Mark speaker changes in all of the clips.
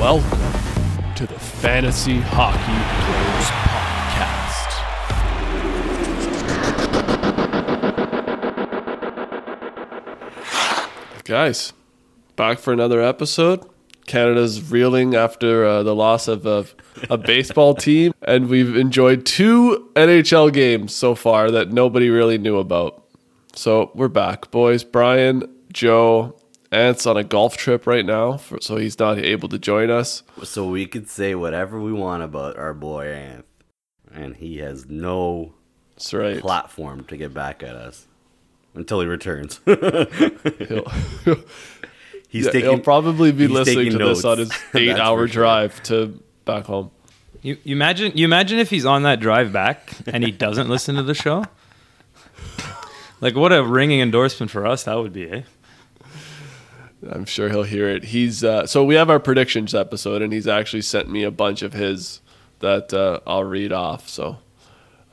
Speaker 1: Welcome to the Fantasy Hockey Players Podcast. Guys, back for another episode. Canada's reeling after uh, the loss of a, a baseball team, and we've enjoyed two NHL games so far that nobody really knew about. So we're back, boys. Brian, Joe, Ant's on a golf trip right now, for, so he's not able to join us.
Speaker 2: So we could say whatever we want about our boy Anth, and he has no
Speaker 1: right.
Speaker 2: platform to get back at us until he returns.
Speaker 1: He'll,
Speaker 2: he's
Speaker 1: yeah,
Speaker 2: taking
Speaker 1: he'll probably be listening to
Speaker 2: taking
Speaker 1: this on his eight-hour
Speaker 2: for sure.
Speaker 1: drive to back home.
Speaker 3: You, you imagine you imagine if he's on that drive back and he doesn't listen to the show? Like what a ringing endorsement for us that would be, eh?
Speaker 1: I'm sure he'll hear it. He's uh, so we have our predictions episode, and he's actually sent me a bunch of his that uh, I'll read off. So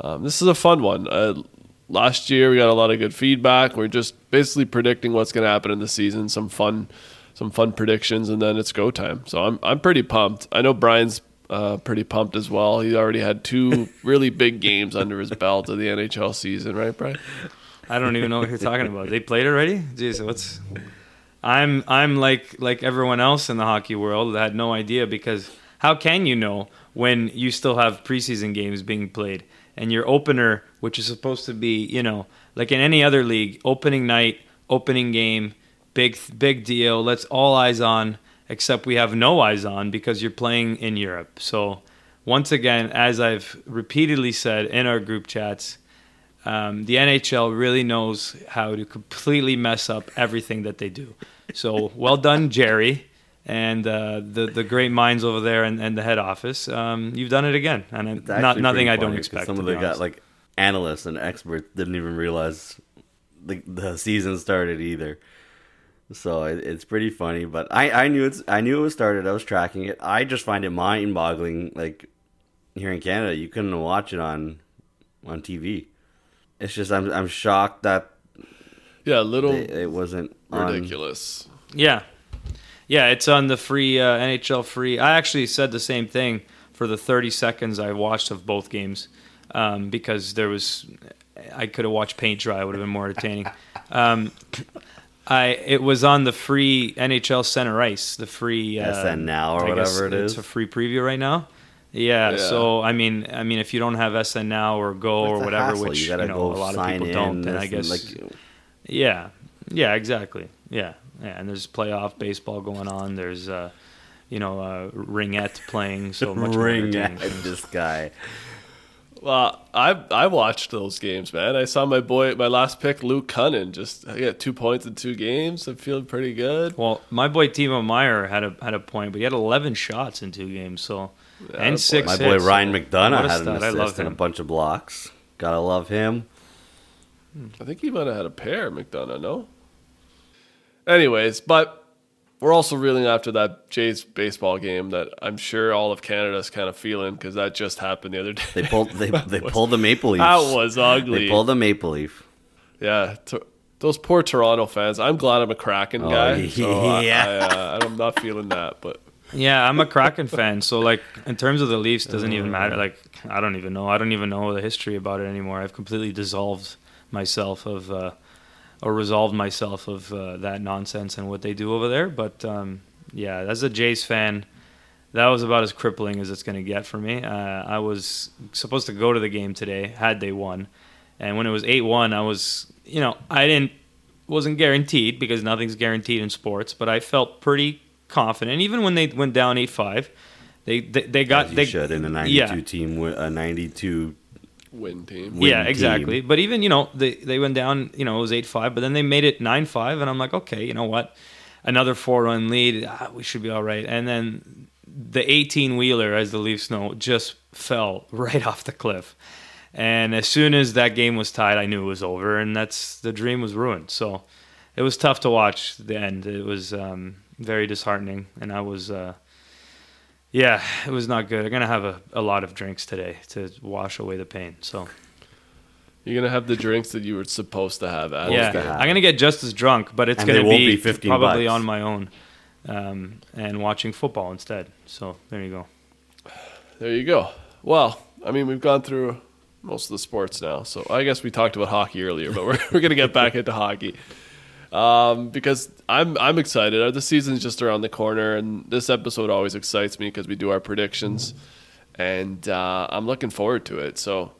Speaker 1: um, this is a fun one. Uh, last year we got a lot of good feedback. We're just basically predicting what's going to happen in the season. Some fun, some fun predictions, and then it's go time. So I'm I'm pretty pumped. I know Brian's uh, pretty pumped as well. He already had two really big games under his belt of the NHL season, right, Brian?
Speaker 3: I don't even know what you're talking about. They played already? Jeez, what's I'm I'm like like everyone else in the hockey world that had no idea because how can you know when you still have preseason games being played and your opener, which is supposed to be, you know, like in any other league, opening night, opening game, big big deal. Let's all eyes on, except we have no eyes on because you're playing in Europe. So once again, as I've repeatedly said in our group chats, um, the NHL really knows how to completely mess up everything that they do. So well done, Jerry, and uh, the the great minds over there and, and the head office. Um, you've done it again, and
Speaker 2: It's
Speaker 3: not, nothing I don't expect.
Speaker 2: Some of the
Speaker 3: honest.
Speaker 2: like analysts and experts, didn't even realize the the season started either. So it, it's pretty funny, but I, I knew it's I knew it was started. I was tracking it. I just find it mind boggling. Like here in Canada, you couldn't watch it on on TV. It's just I'm I'm shocked that
Speaker 1: Yeah, a little
Speaker 2: it, it wasn't on-
Speaker 1: ridiculous.
Speaker 3: Yeah, yeah, it's on the free uh, NHL free. I actually said the same thing for the 30 seconds I watched of both games um, because there was I could have watched paint dry. It would have been more entertaining. Um, I it was on the free NHL Center Ice, the free uh,
Speaker 2: SN Now or
Speaker 3: I
Speaker 2: whatever it
Speaker 3: it's
Speaker 2: is.
Speaker 3: a free preview right now. Yeah,
Speaker 1: Yeah.
Speaker 3: so I mean, I mean, if you don't have SN Now or Go
Speaker 2: It's
Speaker 3: or whatever,
Speaker 2: hassle.
Speaker 3: which
Speaker 2: you
Speaker 3: you,
Speaker 2: gotta
Speaker 3: know a lot of people don't, then I guess
Speaker 2: like
Speaker 3: yeah, yeah, exactly. Yeah, yeah, and there's playoff baseball going on. There's, uh, you know, uh, ringette playing. So much more
Speaker 2: ring
Speaker 3: entertaining.
Speaker 2: at this guy.
Speaker 1: Well, I I watched those games, man. I saw my boy, my last pick, Luke Kunin. Just I got two points in two games. I'm feeling pretty good.
Speaker 3: Well, my boy Timo Meier had a had a point, but he had 11 shots in two games. So
Speaker 1: Yeah,
Speaker 3: and six.
Speaker 2: My boy
Speaker 3: hits,
Speaker 2: Ryan
Speaker 3: McDonagh
Speaker 2: had an
Speaker 3: stud. I love
Speaker 2: assist and a bunch of blocks. Gotta love him.
Speaker 1: I think he might have had a pair, McDonagh. No. Anyways, but we're also reeling after that Jays baseball game that I'm sure all of Canada's kind of feeling because that just happened the other day.
Speaker 2: They pulled they they pulled the maple leaf.
Speaker 1: that was ugly.
Speaker 2: They pulled the maple leaf.
Speaker 1: Yeah, to, those poor Toronto fans. I'm glad I'm a Kraken
Speaker 2: Oh,
Speaker 1: guy. so I-
Speaker 2: yeah.
Speaker 1: I, uh, I'm not feeling that, but
Speaker 3: Yeah, I'm a Kraken fan, so like in terms of the Leafs, doesn't even matter. Like I don't even know. I don't even know the history about it anymore. I've completely dissolved myself of, uh, or resolved myself of uh, that nonsense and what they do over there. But um, yeah, as a Jays fan, that was about as crippling as it's going to get for me. Uh, I was supposed to go to the game today had they won, and when it was eight one, I was you know I didn't wasn't guaranteed because nothing's guaranteed in sports, but I felt pretty confident. Even when they went down eight five, they, they they got
Speaker 2: As you
Speaker 3: they
Speaker 2: should in a 92
Speaker 3: yeah.
Speaker 2: team, a 92.
Speaker 1: win team.
Speaker 2: win
Speaker 3: yeah,
Speaker 2: team.
Speaker 3: exactly. But even you know they they went down. You know it was eight five, but then they made it nine five, and I'm like, okay, you know what? Another four run lead, ah, we should be all right. And then the 18 wheeler, as the Leafs know, just fell right off the cliff. And as soon as that game was tied, I knew it was over, and that's the dream was ruined. So it was tough to watch the end. It was um, very disheartening, and I was. Uh, yeah, it was not good. I'm gonna have a, a lot of drinks today to wash away the pain. So
Speaker 1: You're gonna have the drinks that you were supposed to have. At
Speaker 3: yeah,
Speaker 2: to have.
Speaker 3: I'm gonna get just as drunk, but it's
Speaker 2: And
Speaker 3: gonna be,
Speaker 2: be 15
Speaker 3: probably
Speaker 2: bucks.
Speaker 3: on my own. um, and watching football instead. So there you go.
Speaker 1: There you go. Well, I mean, we've gone through most of the sports now, so I guess we talked about hockey earlier, but we're, we're going to get back into hockey um, because I'm I'm excited. The season's just around the corner, and this episode always excites me because we do our predictions, and uh, I'm looking forward to it. So.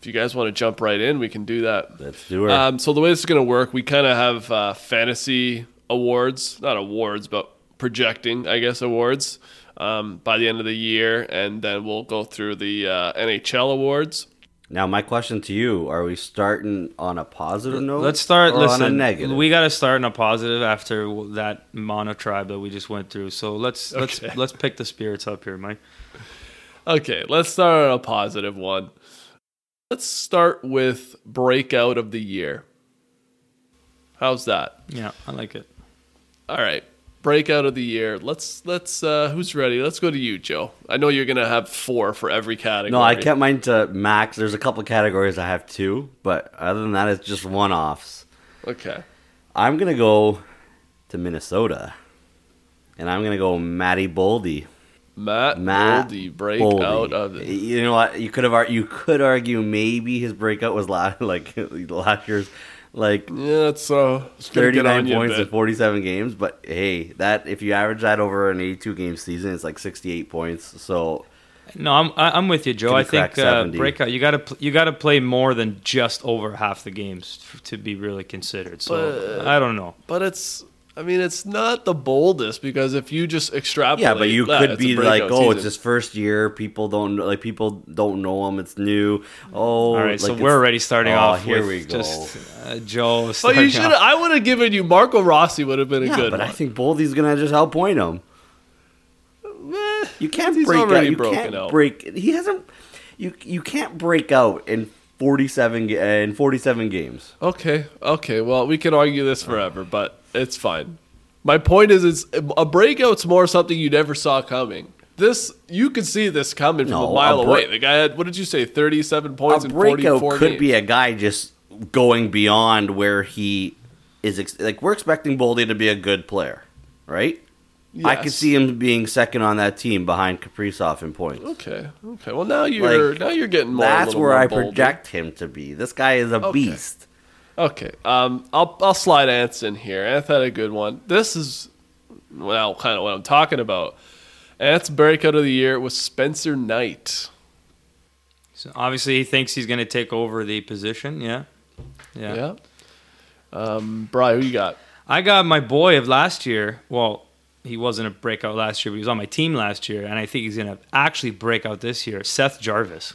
Speaker 1: If you guys want to jump right in, we can do that.
Speaker 2: Let's do it.
Speaker 1: Um, so the way this is going to work, we kind of have uh, fantasy awards, not awards, but projecting, I guess, awards um, by the end of the year, and then we'll go through the uh, NHL awards.
Speaker 2: Now, my question to you: Are we starting on a positive note?
Speaker 3: Let's start.
Speaker 2: or
Speaker 3: listen,
Speaker 2: on a negative.
Speaker 3: we got to start in a positive after that mono tribe that we just went through. So let's let's let's pick the spirits up here, Mike.
Speaker 1: Okay, let's start on a positive one. Let's start with breakout of the year. How's that?
Speaker 3: Yeah, I like it.
Speaker 1: All right, breakout of the year. Let's let's. Uh, who's ready? Let's go to you, Joe. I know you're gonna have four for every category.
Speaker 2: no, I kept mine to max. There's a couple categories I have two, but other than that, it's just one offs.
Speaker 1: Okay.
Speaker 2: I'm gonna go to Minnesota, and I'm gonna go Matty Boldy.
Speaker 1: Matt,
Speaker 2: Matt
Speaker 1: Boldy, breakout
Speaker 2: Boldy.
Speaker 1: of the.
Speaker 2: You know what? You could have you could argue maybe his breakout was last like last year's like
Speaker 1: Yeah, it's uh, it's
Speaker 2: 39
Speaker 1: on you a
Speaker 2: points in 47 games. But hey, that if you average that over an 82 game season, it's like 68 points. So
Speaker 3: No, I'm I- I'm with you, Joe. I think uh, breakout. You got to pl- you got to play more than just over half the games f- to be really considered. So
Speaker 1: But-
Speaker 3: I don't know.
Speaker 1: But it's, I mean, it's not the boldest because if you just extrapolate,
Speaker 2: yeah, but you
Speaker 1: that,
Speaker 2: could be like, oh, it's his first year. People don't like people don't know him. It's new. Oh,
Speaker 3: All right, so we're already starting
Speaker 2: Oh,
Speaker 3: off
Speaker 2: here
Speaker 3: with
Speaker 2: we go.
Speaker 3: just uh, Joe.
Speaker 1: But you should. I would have given you Marco Rossi. Would have been a
Speaker 2: yeah,
Speaker 1: good
Speaker 2: but
Speaker 1: one.
Speaker 2: I think Boldy's gonna just outpoint him.
Speaker 1: Eh,
Speaker 2: You can't
Speaker 1: he's
Speaker 2: break
Speaker 1: already
Speaker 2: out. You
Speaker 1: broken
Speaker 2: can't
Speaker 1: out.
Speaker 2: break. He hasn't. You you can't break out in 47 uh, in 47 games.
Speaker 1: Okay, okay. Well, we can argue this forever, but it's fine. My point is, it's a breakout's more something you never saw coming. This you could see this coming from
Speaker 2: No,
Speaker 1: a mile
Speaker 2: a break-
Speaker 1: away. The guy had what did you say, thirty-seven points
Speaker 2: a breakout could
Speaker 1: games.
Speaker 2: be a guy just going beyond where he is. Ex- like we're expecting Boldy to be a good player, right? I could see him being second on that team behind Kaprizov in points.
Speaker 1: Okay, okay. Well, now you're
Speaker 2: Like,
Speaker 1: now you're getting more.
Speaker 2: That's where
Speaker 1: more
Speaker 2: I
Speaker 1: bold.
Speaker 2: project him to be. This guy is a
Speaker 1: Okay.
Speaker 2: beast.
Speaker 1: Okay. Um, I'll I'll slide Ants in here. Ants had a good one. This is well, kind of what I'm talking about. Ants breakout of the year was Spencer Knight.
Speaker 3: So obviously, he thinks he's going to take over the position. Yeah, yeah.
Speaker 1: Yeah. Um, Brian, who you got?
Speaker 3: I got my boy of last year. Well, he wasn't a breakout last year, but he was on my team last year, and I think he's going to actually break out this year. Seth Jarvis.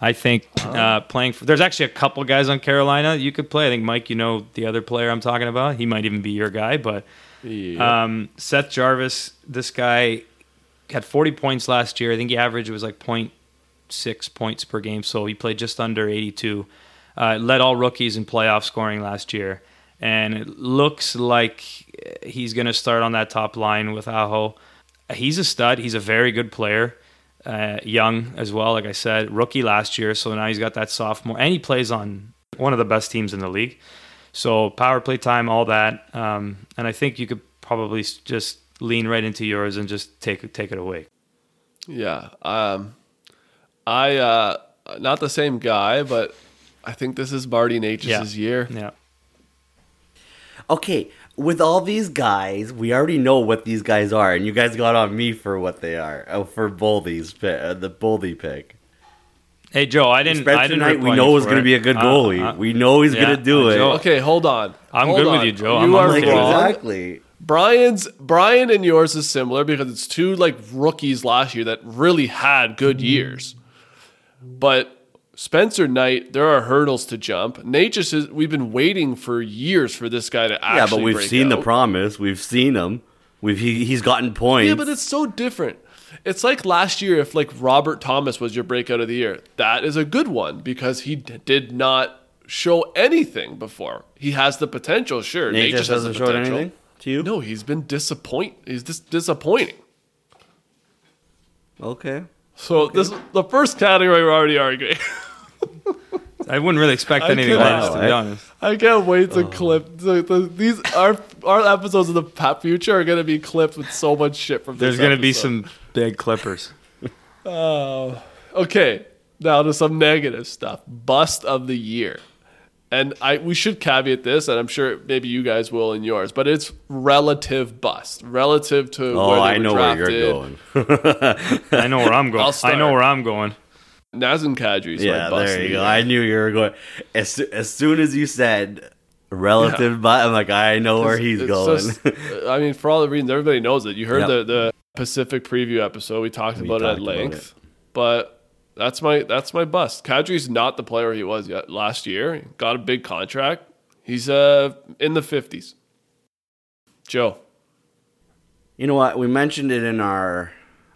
Speaker 3: I think uh, playing for. There's actually a couple guys on Carolina you could play. I think Mike, you know the other player I'm talking about. He might even be your guy, but
Speaker 1: Yeah.
Speaker 3: um, Seth Jarvis, this guy had 40 points last year. I think he averaged was like 0.6 points per game, so he played just under 82. Uh, led all rookies in playoff scoring last year, and it looks like he's going to start on that top line with Aho. He's a stud. He's a very good player. Uh, young as well, like I said, rookie last year, so now he's got that sophomore, and he plays on one of the best teams in the league. So power play time, all that, um, and I think you could probably just lean right into yours and just take take it away.
Speaker 1: Yeah. Um, I uh, not the same guy, but I think this is Marty Necas' year.
Speaker 3: Yeah,
Speaker 2: Okay, with all these guys, we already know what these guys are, and you guys got on me for what they are. Oh, for Boldy's pick, uh, the Boldy pick.
Speaker 3: Hey Joe, I didn't.
Speaker 2: Spencer
Speaker 3: I didn't
Speaker 2: Knight, we know
Speaker 3: you
Speaker 2: is going to be a good
Speaker 3: Uh,
Speaker 2: goalie.
Speaker 3: uh,
Speaker 2: we know he's
Speaker 3: yeah,
Speaker 2: going to do
Speaker 3: uh,
Speaker 2: it.
Speaker 3: Joe-
Speaker 1: Okay, hold on.
Speaker 3: I'm
Speaker 1: Hold
Speaker 3: good with you, Joe.
Speaker 1: You
Speaker 3: I'm
Speaker 1: are
Speaker 2: like,
Speaker 1: wrong.
Speaker 2: exactly.
Speaker 1: Brian's Brian and yours is similar because it's two like rookies last year that really had good
Speaker 2: Mm-hmm.
Speaker 1: years. But Spencer Knight, there are hurdles to jump. Necas is, we've been waiting for years for this guy to actually
Speaker 2: Yeah, but we've seen the promise. We've seen him. We've he, he's gotten points.
Speaker 1: Yeah, but it's so different. It's like last year if like Robert Thomas was your breakout of the year. That is a good one because he d- did not show anything before. He has the potential, sure.
Speaker 2: Necas
Speaker 1: has
Speaker 2: hasn't
Speaker 1: potential.
Speaker 2: anything to you.
Speaker 1: No, he's been disappoint. He's just disappointing.
Speaker 2: Okay.
Speaker 1: So this the first category we're already arguing.
Speaker 3: I wouldn't really expect
Speaker 1: I
Speaker 3: anything
Speaker 1: couldn't-
Speaker 3: less, to be
Speaker 2: I-
Speaker 3: honest.
Speaker 1: I can't wait to oh. clip the, the, these. Our our episodes of the pa- future are gonna be clipped with so much shit from.
Speaker 3: There's
Speaker 1: this
Speaker 3: gonna be some big clippers.
Speaker 1: Oh, okay. Now to some negative stuff. Bust of the year, and I we should caveat this, and I'm sure maybe you guys will in yours, but it's relative bust relative to.
Speaker 2: Oh,
Speaker 1: where they
Speaker 2: I
Speaker 1: were
Speaker 2: know where you're going.
Speaker 3: I know where I'm going.
Speaker 1: I'll
Speaker 3: I know where I'm going.
Speaker 1: Nazem Kadri's
Speaker 2: yeah, there you go. I knew you were going. As, as soon as you said relative, but I'm like, I know where he's going.
Speaker 1: I mean, for all the reasons, everybody knows it. You heard
Speaker 2: Yep.
Speaker 1: the, the Pacific preview episode. We talked
Speaker 2: We
Speaker 1: about it at length. But that's my that's my bust. Kadri's not the player he was yet last year. He got a big contract. He's uh in the fifties. Joe.
Speaker 2: You know what? We mentioned it in our.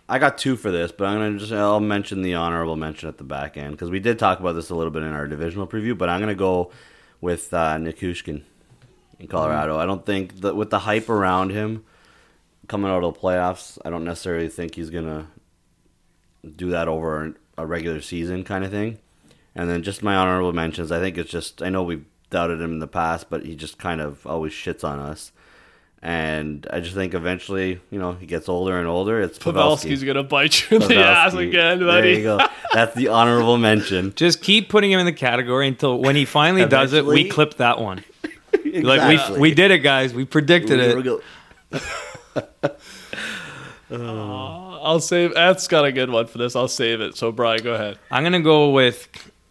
Speaker 2: I got two for this, but I'm gonna just I'll mention the honorable mention at the back end because we did talk about this a little bit in our divisional preview. But I'm gonna go with uh, Nichushkin in Colorado. I don't think that with the hype around him coming out of the playoffs, I don't necessarily think he's gonna do that over a regular season kind of thing. And then just my honorable mentions. I think it's just I know we've doubted him in the past, but he just kind of always shits on us. And I just think eventually, you know, he gets older and older. It's
Speaker 1: Pavelski's
Speaker 2: Pavelski.
Speaker 1: gonna bite you in the ass
Speaker 2: Pavelski.
Speaker 1: again,
Speaker 2: There
Speaker 1: buddy.
Speaker 2: you go. That's the honorable mention.
Speaker 3: Just keep putting him in the category until when he finally does it, we
Speaker 2: Eventually-
Speaker 3: clip that one.
Speaker 2: exactly.
Speaker 3: Like we we did it, guys. We predicted
Speaker 2: We
Speaker 3: it.
Speaker 2: go-
Speaker 1: I'll save Ant's got a good one for this. I'll save it. So Brian, go ahead.
Speaker 3: I'm gonna go with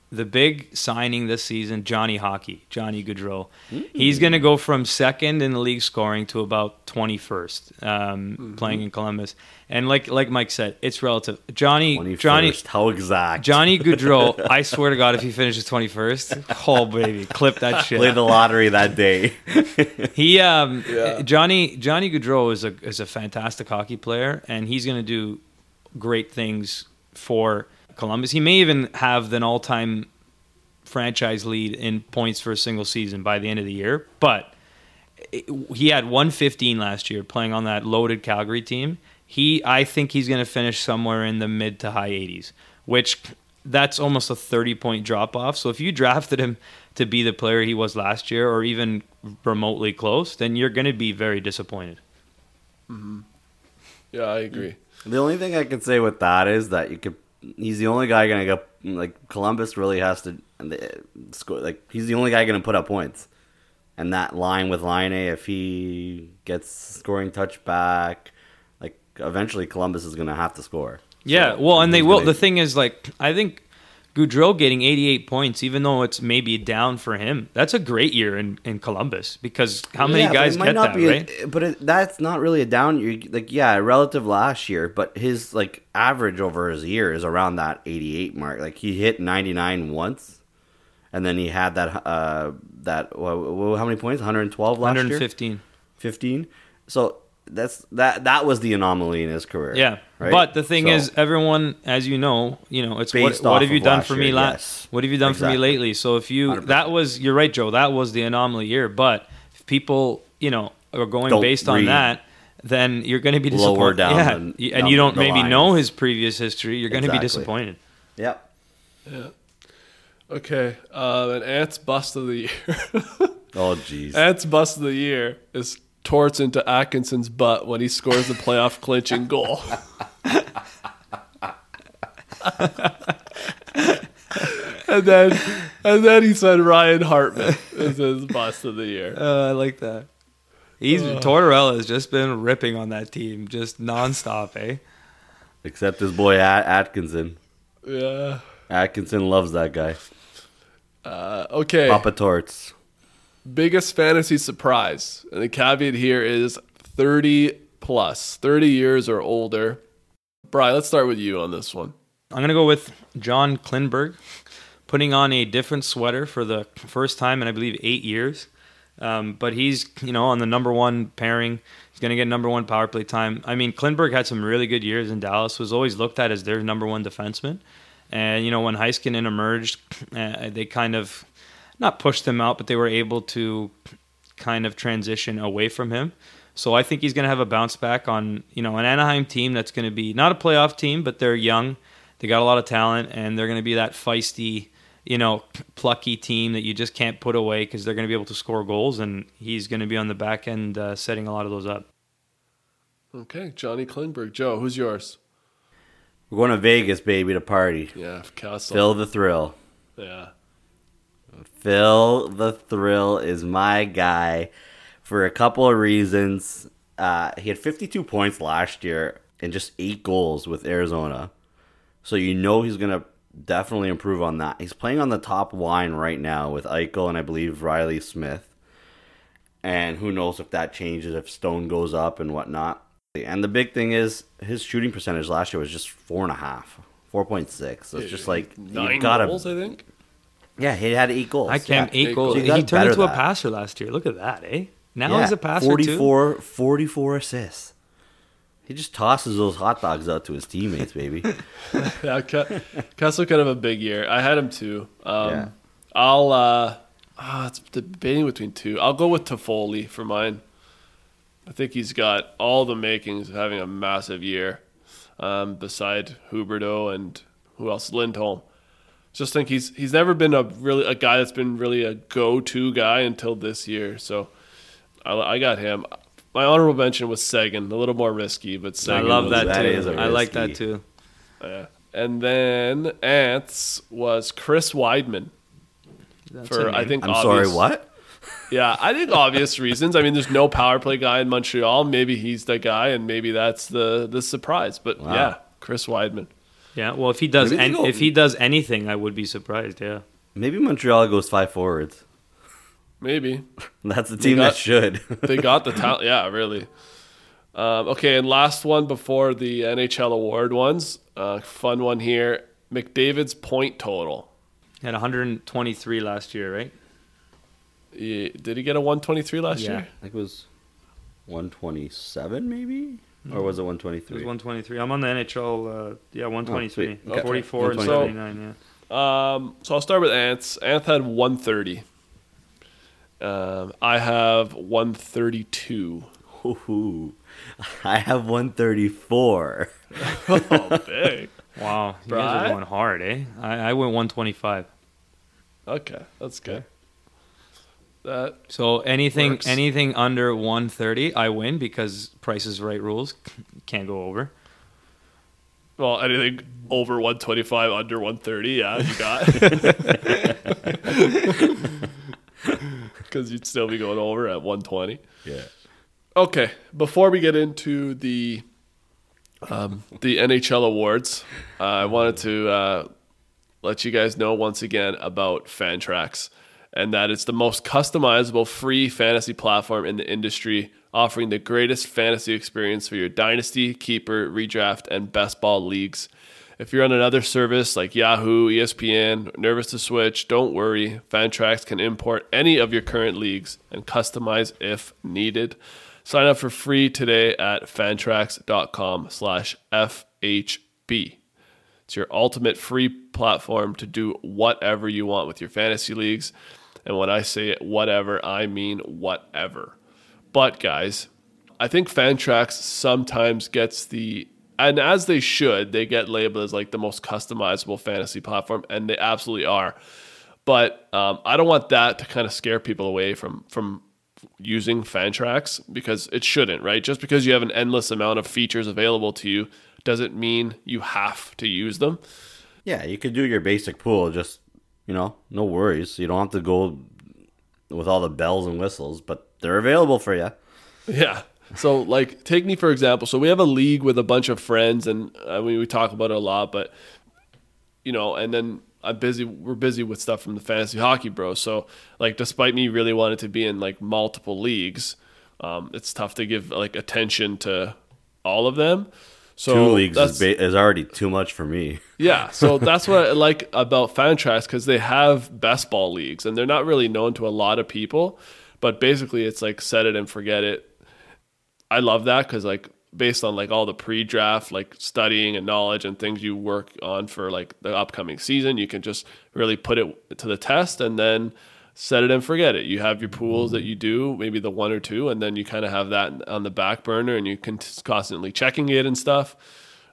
Speaker 3: the big signing this season, Johnny Hockey, Johnny Gaudreau. He's gonna go from second in the league scoring to about 21st, um, playing in Columbus. And like like Mike said, it's relative. Johnny
Speaker 2: 21st.
Speaker 3: Johnny
Speaker 2: How exact?
Speaker 3: Johnny Gaudreau. I swear to God, if he finishes 21st, oh baby, clip that shit.
Speaker 2: Play the lottery that day.
Speaker 3: He um
Speaker 1: Yeah.
Speaker 3: Johnny Johnny Gaudreau is a is a fantastic hockey player and he's going to do great things for Columbus. He may even have an all-time franchise lead in points for a single season by the end of the year, but he had 115 last year playing on that loaded Calgary team. He I think he's going to finish somewhere in the mid to high 80s, which that's almost a 30 point drop off. So if you drafted him to be the player he was last year or even remotely close, then you're going to be very disappointed. Mm-hmm.
Speaker 1: Yeah, I agree.
Speaker 2: The only thing I can say with that is that you could. He's the only guy gonna get like Columbus really has to score. Like he's the only guy gonna put up points, and that line with Laine, if he gets scoring touchback, like eventually Columbus is gonna have to score.
Speaker 3: Yeah,
Speaker 2: So,
Speaker 3: well, and they will. The thing is, like, I think Gaudreau getting 88 points, even though it's maybe down for him, that's a great year in, in Columbus because how many
Speaker 2: Yeah,
Speaker 3: guys
Speaker 2: might
Speaker 3: get
Speaker 2: not
Speaker 3: that,
Speaker 2: be a-
Speaker 3: right?
Speaker 2: but it, that's not really a down year. Like, yeah, relative last year, but his like average over his year is around that 88 mark. Like he hit 99 once, and then he had that uh that wha- how many points? 112 last year.
Speaker 3: 115.
Speaker 2: 15. So that's that that was the anomaly in his career.
Speaker 3: Yeah,
Speaker 2: right?
Speaker 3: but the thing
Speaker 2: So-
Speaker 3: is, everyone, as you know, you know, it's what,
Speaker 2: Based
Speaker 3: what have you done
Speaker 2: last
Speaker 3: for me? last
Speaker 2: yes.
Speaker 3: What have you done for me lately? So if you,
Speaker 2: 100%.
Speaker 3: that was, you're right, Joe. That was the anomaly year. But if people, you know, are going
Speaker 2: Don't
Speaker 3: based on that, then you're going to be
Speaker 2: lower
Speaker 3: disappointed.
Speaker 2: down
Speaker 3: yeah,
Speaker 2: than-
Speaker 3: y-
Speaker 2: down
Speaker 3: and you don't maybe
Speaker 2: line.
Speaker 3: know his previous history. You're going to be disappointed.
Speaker 2: Yep. Yeah.
Speaker 1: Okay. Um, and Ant's bust of the year.
Speaker 2: Oh jeez.
Speaker 1: Ant's bust of the year is torts into Atkinson's butt when he scores the playoff clinching goal. and then and then he said Ryan Hartman is his bust of the year.
Speaker 3: Uh, I like that. He's Tortorella has just been ripping on that team, just nonstop, eh?
Speaker 2: Except his boy At- Atkinson.
Speaker 1: Yeah.
Speaker 2: Atkinson loves that guy.
Speaker 1: Uh, okay.
Speaker 2: Papa Torts.
Speaker 1: Biggest fantasy surprise. And the caveat here is 30 plus, 30 years or older. Brian, let's start with you on this one.
Speaker 3: I'm gonna go with John Klingberg, putting on a different sweater for the first time in I believe eight years. Um, but he's you know on the number one pairing. He's gonna get number one power play time. I mean, Klingberg had some really good years in Dallas. Was always looked at as their number one defenseman. And you know when Heiskanen emerged, uh, they kind of not push them out, but they were able to kind of transition away from him. So I think he's going to have a bounce back on you know an Anaheim team that's going to be not a playoff team, but they're young. They got a lot of talent, and they're going to be that feisty, you know, plucky team that you just can't put away because they're going to be able to score goals, and he's going to be on the back end uh, setting a lot of those up.
Speaker 1: Okay, Johnny Klingberg. Joe, who's yours?
Speaker 2: We're going to Vegas, baby, to party.
Speaker 1: Yeah, Kessel.
Speaker 2: Phil the Thrill.
Speaker 1: Yeah.
Speaker 2: Phil the Thrill is my guy for a couple of reasons. Uh, he had 52 points last year and just eight goals with Arizona. So you know he's going to definitely improve on that. He's playing on the top line right now with Eichel and I believe Reilly Smith. And who knows if that changes, if Stone goes up and whatnot. And the big thing is his shooting percentage last year was just four and a half, four point six. So it's just like
Speaker 1: nine
Speaker 2: you gotta,
Speaker 1: goals, I think.
Speaker 2: Yeah, he had eight goals.
Speaker 3: I can't
Speaker 1: Yeah,
Speaker 3: eight
Speaker 1: eight
Speaker 3: goals.
Speaker 1: goals.
Speaker 2: You gotta
Speaker 3: He turned
Speaker 2: better
Speaker 3: into a passer last year. Look at that, eh? Now
Speaker 2: Yeah,
Speaker 3: he's a passer
Speaker 2: 44,
Speaker 3: too.
Speaker 2: 44 assists. He just tosses those hot dogs out to his teammates, baby.
Speaker 1: Yeah, Ca- Kessel kind of a big year. I had him too. Um,
Speaker 2: Yeah.
Speaker 1: I'll. uh ah, It's debating between two. I'll go with Toffoli for mine. I think he's got all the makings of having a massive year. Um, beside Huberdeau and who else? Lindholm. Just think he's he's never been a really a guy that's been really a go to guy until this year. So I, I got him. My honorable mention was Sagan, a little more risky, but
Speaker 3: I love that,
Speaker 2: That
Speaker 3: too.
Speaker 2: is a
Speaker 3: I like that too.
Speaker 1: yeah. And then Ants was Chris Wideman
Speaker 3: That's
Speaker 1: for
Speaker 3: a
Speaker 1: I
Speaker 3: name.
Speaker 1: think
Speaker 2: I'm
Speaker 1: obvious,
Speaker 2: sorry, what?
Speaker 1: Yeah, I think obvious reasons. I mean, there's no power play guy in Montreal. Maybe he's the guy, and maybe that's the the surprise. But
Speaker 2: Wow.
Speaker 1: yeah, Chris Wideman.
Speaker 3: Yeah, well, if he does,
Speaker 2: Maybe they
Speaker 3: an,
Speaker 2: go-
Speaker 3: if he does anything, I would be surprised. Yeah,
Speaker 2: Maybe Montreal goes five forwards.
Speaker 1: Maybe
Speaker 2: That's the team
Speaker 1: got-
Speaker 2: that should.
Speaker 1: they got the talent. Yeah, really. Um, okay, and last one before the NHL award ones. Uh, fun one here. McDavid's point total.
Speaker 3: he had 123 last year, right?
Speaker 1: He- did he get a 123 last
Speaker 3: Yeah.
Speaker 1: year?
Speaker 2: I think it was 127, maybe? Or was it 123?
Speaker 3: It was 123. I'm on the NHL. Uh, yeah, 123,
Speaker 2: sweet. Okay.
Speaker 3: 44 and
Speaker 1: 123.
Speaker 3: 79. Yeah.
Speaker 1: Um, so I'll start with Ants. Anth had 130. Um, I have 132.
Speaker 2: Ooh, I have 134.
Speaker 1: Oh, big.
Speaker 3: Wow, you guys are going hard, eh? I, I went 125.
Speaker 1: Okay, that's good. That
Speaker 3: So anything
Speaker 1: Works.
Speaker 3: anything under 130, I win because Price is Right rules can't go over.
Speaker 1: well, anything over 125, under 130, yeah, you got. Because you'd still be going over at 120.
Speaker 2: Yeah.
Speaker 1: Okay, before we get into the um, the NHL awards, uh, I wanted to uh, let you guys know once again about Fantrax, and that it's the most customizable free fantasy platform in the industry, offering the greatest fantasy experience for your dynasty, keeper, redraft, and best ball leagues. If you're on another service like Yahoo, ESPN, nervous to switch, don't worry. Fantrax can import any of your current leagues and customize if needed. Sign up for free today at fantrax.com slash FHB. It's your ultimate free platform to do whatever you want with your fantasy leagues. And when I say whatever, I mean whatever. But guys, I think Fantrax sometimes gets the and as they should, they get labeled as like the most customizable fantasy platform, and they absolutely are. But um, I don't want that to kind of scare people away from from using Fantrax because it shouldn't, right? Just because you have an endless amount of features available to you doesn't mean you have to use them.
Speaker 2: Yeah, you could do your basic pool, just, you know, no worries. You don't have to go with all the bells and whistles, but they're available for you.
Speaker 1: Yeah. So, like, take me for example. So we have a league with a bunch of friends, and I mean, we talk about it a lot. But you know, and then I'm busy. We're busy with stuff from the fantasy hockey bro. So, like, despite me really wanting to be in like multiple leagues, um, it's tough to give like attention to all of them. So
Speaker 2: Two leagues is, ba- is already too much for me.
Speaker 1: yeah, so that's what I like about Fantrax because they have best ball leagues and they're not really known to a lot of people, but basically it's like set it and forget it. I love that because like based on like all the pre-draft like studying and knowledge and things you work on for like the upcoming season, you can just really put it to the test and then set it and forget it. You have your pools that you do, maybe the one or two, and then you kind of have that on the back burner and you can constantly checking it and stuff.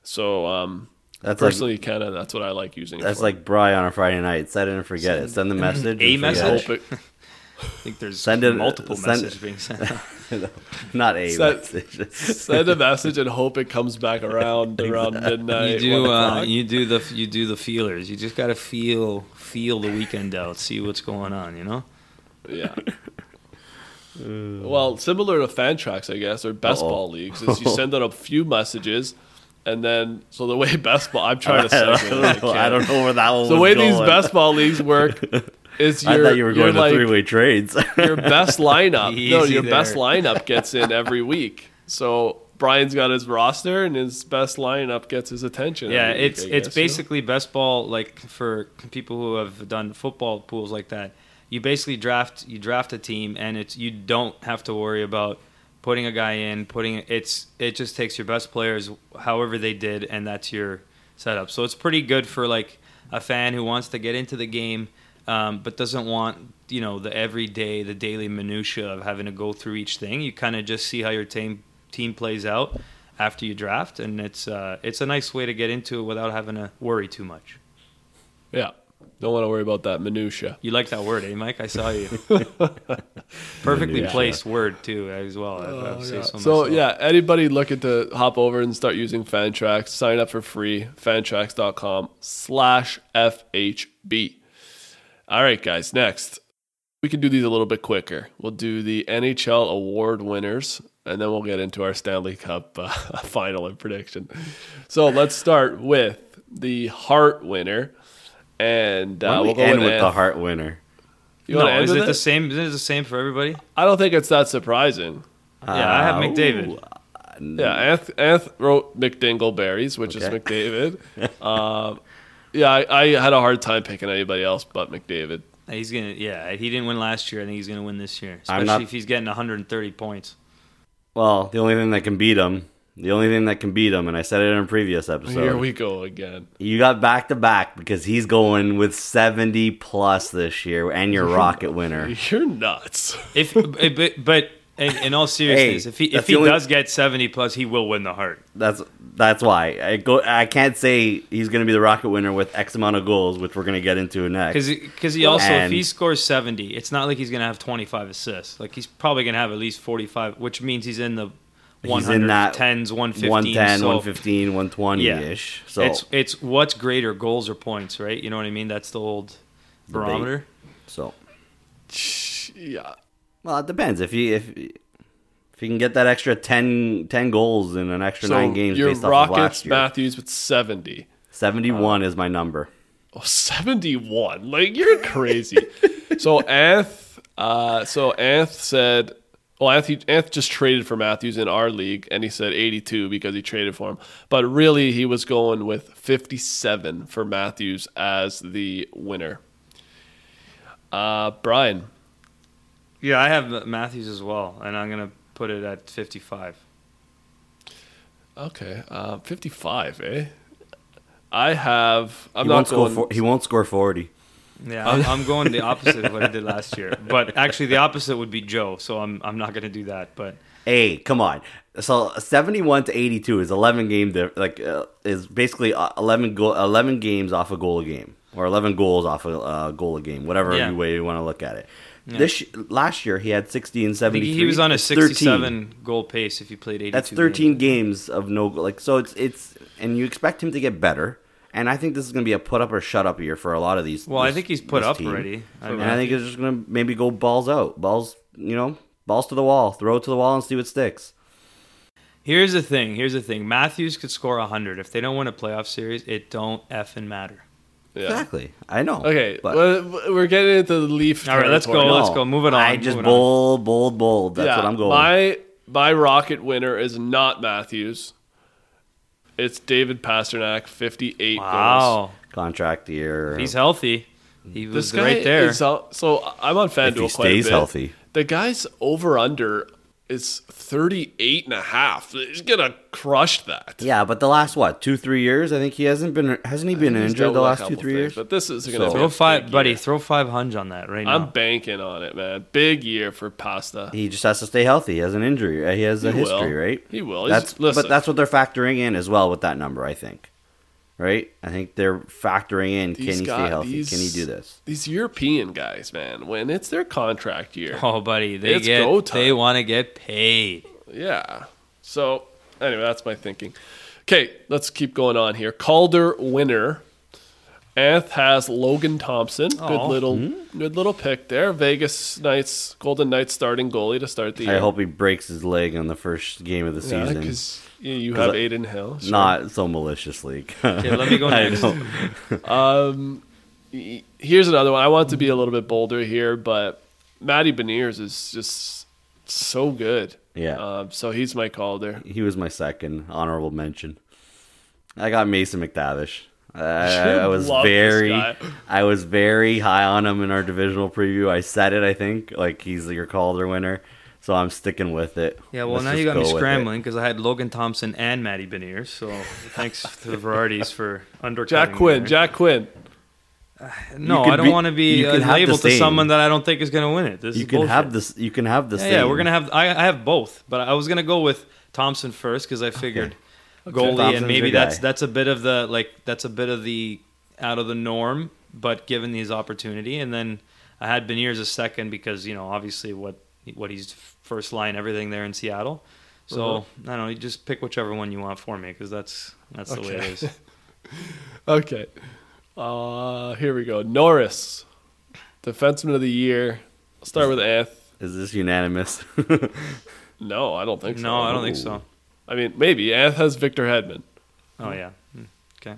Speaker 1: So um,
Speaker 2: That's like
Speaker 1: Personally, kind of that's what I like using. it
Speaker 2: that's
Speaker 1: for.
Speaker 2: like Bry on a Friday night. Set it and forget it. Send the message.
Speaker 3: A message?
Speaker 2: it.
Speaker 1: Hope it-
Speaker 3: I think there's
Speaker 2: Send it-
Speaker 3: multiple
Speaker 2: send-
Speaker 3: messages being sent. out.
Speaker 2: Not a
Speaker 1: Send-
Speaker 2: message.
Speaker 1: send a message and hope it comes back around around midnight.
Speaker 3: you do uh, you do the you do the feelers. You just gotta feel feel the weekend out, see what's going on. You know.
Speaker 1: Yeah. well, similar to Fantrax, I guess, or best
Speaker 2: Uh-oh.
Speaker 1: ball leagues, is you send out a few messages, and then so the way best ball, I'm trying to segue. and I
Speaker 2: I don't know where that one
Speaker 1: So the
Speaker 2: was
Speaker 1: way these
Speaker 2: going.
Speaker 1: best ball leagues work is
Speaker 2: I
Speaker 1: your,
Speaker 2: thought you were
Speaker 1: your,
Speaker 2: going to
Speaker 1: like,
Speaker 2: three way trades.
Speaker 1: your best lineup. no,
Speaker 3: Easy
Speaker 1: your best lineup gets in every week. So Brian's got his roster, and his best lineup gets his attention.
Speaker 3: Yeah,
Speaker 1: week,
Speaker 3: it's
Speaker 1: I
Speaker 3: it's
Speaker 1: guess, you know?
Speaker 3: basically best ball like for people who have done football pools like that. You basically draft you draft a team, and it's you don't have to worry about putting a guy in, putting it's it just takes your best players however they did, and that's your setup. So it's pretty good for like a fan who wants to get into the game, um, but doesn't want you know the everyday, the daily minutia of having to go through each thing. You kind of just see how your team team plays out after you draft, and it's uh, it's a nice way to get into it without having to worry too much.
Speaker 1: yeah. Don't want to worry about that minutia.
Speaker 3: You like that word, eh, Mike? I saw you. Perfectly
Speaker 2: Minutia.
Speaker 3: placed word too, as well. if I would say
Speaker 1: Yeah.
Speaker 3: so
Speaker 1: So yeah, anybody looking to hop over and start using Fantrax, sign up for free. Fantrax.com slash FHB. All right, guys. Next, we can do these a little bit quicker. We'll do the NHL award winners, and then we'll get into our Stanley Cup uh, final and prediction. So let's start with the Hart winner, and uh, we'll go
Speaker 2: end
Speaker 1: with
Speaker 2: with the
Speaker 1: Anth-
Speaker 2: Hart winner.
Speaker 1: You
Speaker 3: no,
Speaker 1: end
Speaker 3: is
Speaker 1: with
Speaker 3: it the same? Is it the same for everybody?
Speaker 1: I don't think it's that surprising.
Speaker 3: Yeah, I have
Speaker 2: Uh,
Speaker 3: McDavid.
Speaker 2: ooh,
Speaker 1: Yeah, Anth, Anth wrote McDingleberries, which
Speaker 2: Okay.
Speaker 1: is McDavid. um, yeah, I, I had a hard time picking anybody else but McDavid.
Speaker 3: He's gonna. Yeah, he didn't win last year. I think he's gonna win this year, especially
Speaker 2: not-
Speaker 3: if he's getting 130 points.
Speaker 2: Well, the only thing that can beat him, the only thing that can beat him, and I said it in a previous episode.
Speaker 1: Here we go again.
Speaker 2: You got back to back because he's going with 70 plus this year, and your Rocket winner.
Speaker 1: You're nuts.
Speaker 3: If but, but in, in all seriousness,
Speaker 2: Hey,
Speaker 3: if he if he
Speaker 2: only-
Speaker 3: does get 70 plus, he will win the heart.
Speaker 2: That's that's why I go. I can't say he's going to be the Rocket winner with X amount of goals, which we're going to get into next.
Speaker 3: Because he also, if he scores 70, it's not like he's going to have 25 assists. Like he's probably going to have at least 45, which means he's in the
Speaker 2: He's in that
Speaker 3: 110s, 115.
Speaker 2: 110,
Speaker 3: so
Speaker 2: 115, 120 ish. So
Speaker 3: it's it's what's greater, goals or points, right? You know what I mean? That's the old barometer.
Speaker 2: so
Speaker 1: yeah.
Speaker 2: Well, it depends if he if if he can get that extra 10, 10 goals in an extra
Speaker 1: So
Speaker 2: nine games
Speaker 1: your
Speaker 2: based off of last year.
Speaker 1: Matthews with 70.
Speaker 2: 71 is my number.
Speaker 1: Oh, 71. Like, you're crazy. so, Anth, uh, so Anth said, well, Anth, Anth just traded for Matthews in our league, and he said 82 because he traded for him. But really, he was going with 57 for Matthews as the winner. Uh, Brian,
Speaker 3: Yeah, I have Matthews as well, and I'm going to put it at 55.
Speaker 1: okay, uh, 55, eh? I have, I'm
Speaker 2: he
Speaker 1: not
Speaker 2: won't
Speaker 1: going.
Speaker 2: score. For, he won't score 40.
Speaker 3: Yeah, I'm, I'm going the opposite of what I did last year. But actually, the opposite would be Joe, so I'm I'm not going to do that. But
Speaker 2: Hey, come on. So 71 to 82 is 11 game diff- like uh, is basically uh, 11 goal 11 games off a goal a game or 11 goals off a uh, goal a game, whatever
Speaker 3: Yeah.
Speaker 2: way you want to look at it. This last year he had 60 and
Speaker 3: I
Speaker 2: 73.
Speaker 3: he was on a
Speaker 2: It's 13.
Speaker 3: 67 goal pace if he played 82.
Speaker 2: That's 13 games of no goal. like so it's it's and you expect him to get better. And I think this is going to be a put up or shut up year for a lot of these.
Speaker 3: Well, I think he's put up
Speaker 2: team.
Speaker 3: already. I
Speaker 2: And I think it's just going to maybe go balls out, balls, you know, balls to the wall, throw it to the wall and see what sticks.
Speaker 3: Here's the thing. Here's the thing. Matthews could score 100. If they don't win a playoff series, it don't effing matter.
Speaker 1: Yeah.
Speaker 2: Exactly. I know.
Speaker 1: Okay,
Speaker 2: but
Speaker 1: well, we're getting into the Leaf.
Speaker 3: All right, let's go.
Speaker 1: territory.
Speaker 3: let's go. Move it on,
Speaker 2: I just
Speaker 3: moving on.
Speaker 2: bold, bold, bold. That's what I'm going.
Speaker 1: My my rocket winner is not Matthews. It's David Pastrnak, fifty-eight goals.
Speaker 3: Wow.
Speaker 2: Contract year.
Speaker 3: He's healthy. He was
Speaker 1: This guy
Speaker 3: right there.
Speaker 1: is so I'm on
Speaker 2: if
Speaker 1: FanDuel
Speaker 2: he
Speaker 1: quite a
Speaker 2: stays healthy.
Speaker 1: The guy's over under is 38 and a half. He's gonna crush that.
Speaker 2: Yeah, but the last what two, three years? I think he hasn't been. Hasn't he been injured the last two, three
Speaker 1: things,
Speaker 2: years?
Speaker 1: But this is gonna
Speaker 2: So-
Speaker 1: be
Speaker 3: throw
Speaker 1: a
Speaker 3: five,
Speaker 1: big
Speaker 3: buddy.
Speaker 1: year.
Speaker 3: Throw five hundred on that right now.
Speaker 1: I'm banking on it, man. Big year for Pasta.
Speaker 2: He just has to stay healthy. He has an injury. Uh, He has a
Speaker 1: He
Speaker 2: history,
Speaker 1: will.
Speaker 2: right?
Speaker 1: He will. He's-
Speaker 2: That's
Speaker 1: listen.
Speaker 2: but that's what they're factoring in as well with that number. I think. Right? I think they're factoring in
Speaker 1: These
Speaker 2: can he
Speaker 1: guy-
Speaker 2: stay healthy?
Speaker 1: these-
Speaker 2: Can he do this?
Speaker 1: These European guys, man, when it's their contract year,
Speaker 3: Oh, buddy, they
Speaker 1: It's go
Speaker 3: get
Speaker 1: time.
Speaker 3: they want to get paid.
Speaker 1: yeah. So anyway, that's my thinking. Okay, let's keep going on here. Calder winner. Anth has Logan Thompson. Good
Speaker 3: Aw.
Speaker 1: little,
Speaker 2: Hmm?
Speaker 1: good little pick there. Vegas Knights, Golden Knights starting goalie to start the year.
Speaker 2: I hope he breaks his leg on the first game of the
Speaker 1: Yeah,
Speaker 2: season.
Speaker 1: Because you have
Speaker 2: I-
Speaker 1: Adin Hill. sure.
Speaker 2: Not so maliciously.
Speaker 3: Okay, let me go
Speaker 2: I
Speaker 3: next.
Speaker 1: Um, here's another one. I want to be a little bit bolder here, but Matty Beniers is just so good.
Speaker 2: Yeah.
Speaker 1: Um, so he's my Calder.
Speaker 2: He was my second honorable mention. I got Mason McTavish. I, I was very. I was very high on him in our divisional preview. I said it. I think like he's your Calder winner, so I'm sticking with it.
Speaker 3: Yeah, well,
Speaker 2: Let's
Speaker 3: now you got
Speaker 2: go
Speaker 3: me scrambling because I had Logan Thompson and Matty Beniers. So thanks to the varieties for undercutting.
Speaker 1: Jack
Speaker 3: me
Speaker 1: Quinn.
Speaker 3: there.
Speaker 1: Jack Quinn.
Speaker 3: No, I don't want to be
Speaker 2: you
Speaker 3: uh,
Speaker 2: can have the
Speaker 3: labeled to someone that I don't think is going to win it. This
Speaker 2: You
Speaker 3: is
Speaker 2: can
Speaker 3: bullshit.
Speaker 2: have this. You can have this.
Speaker 3: Yeah, yeah, we're gonna have. I, I have both, but I was gonna go with Thompson first because I figured goalie,
Speaker 2: Thompson's
Speaker 3: and maybe that's
Speaker 2: guy.
Speaker 3: that's a bit of the like that's a bit of the out of the norm, but given his opportunity, and then I had Beniers a second because you know obviously what what he's first line everything there in Seattle. So
Speaker 1: Uh-huh.
Speaker 3: I don't know. You just pick whichever one you want for me because that's that's the way it
Speaker 1: Okay. Uh, here we go. Norris, defenseman of the year. I'll start with Anth.
Speaker 2: Is this unanimous?
Speaker 1: No, I don't think so.
Speaker 3: no, I don't think so.
Speaker 1: I mean, maybe Anth has Victor Hedman.
Speaker 3: Oh yeah. Hmm. Okay.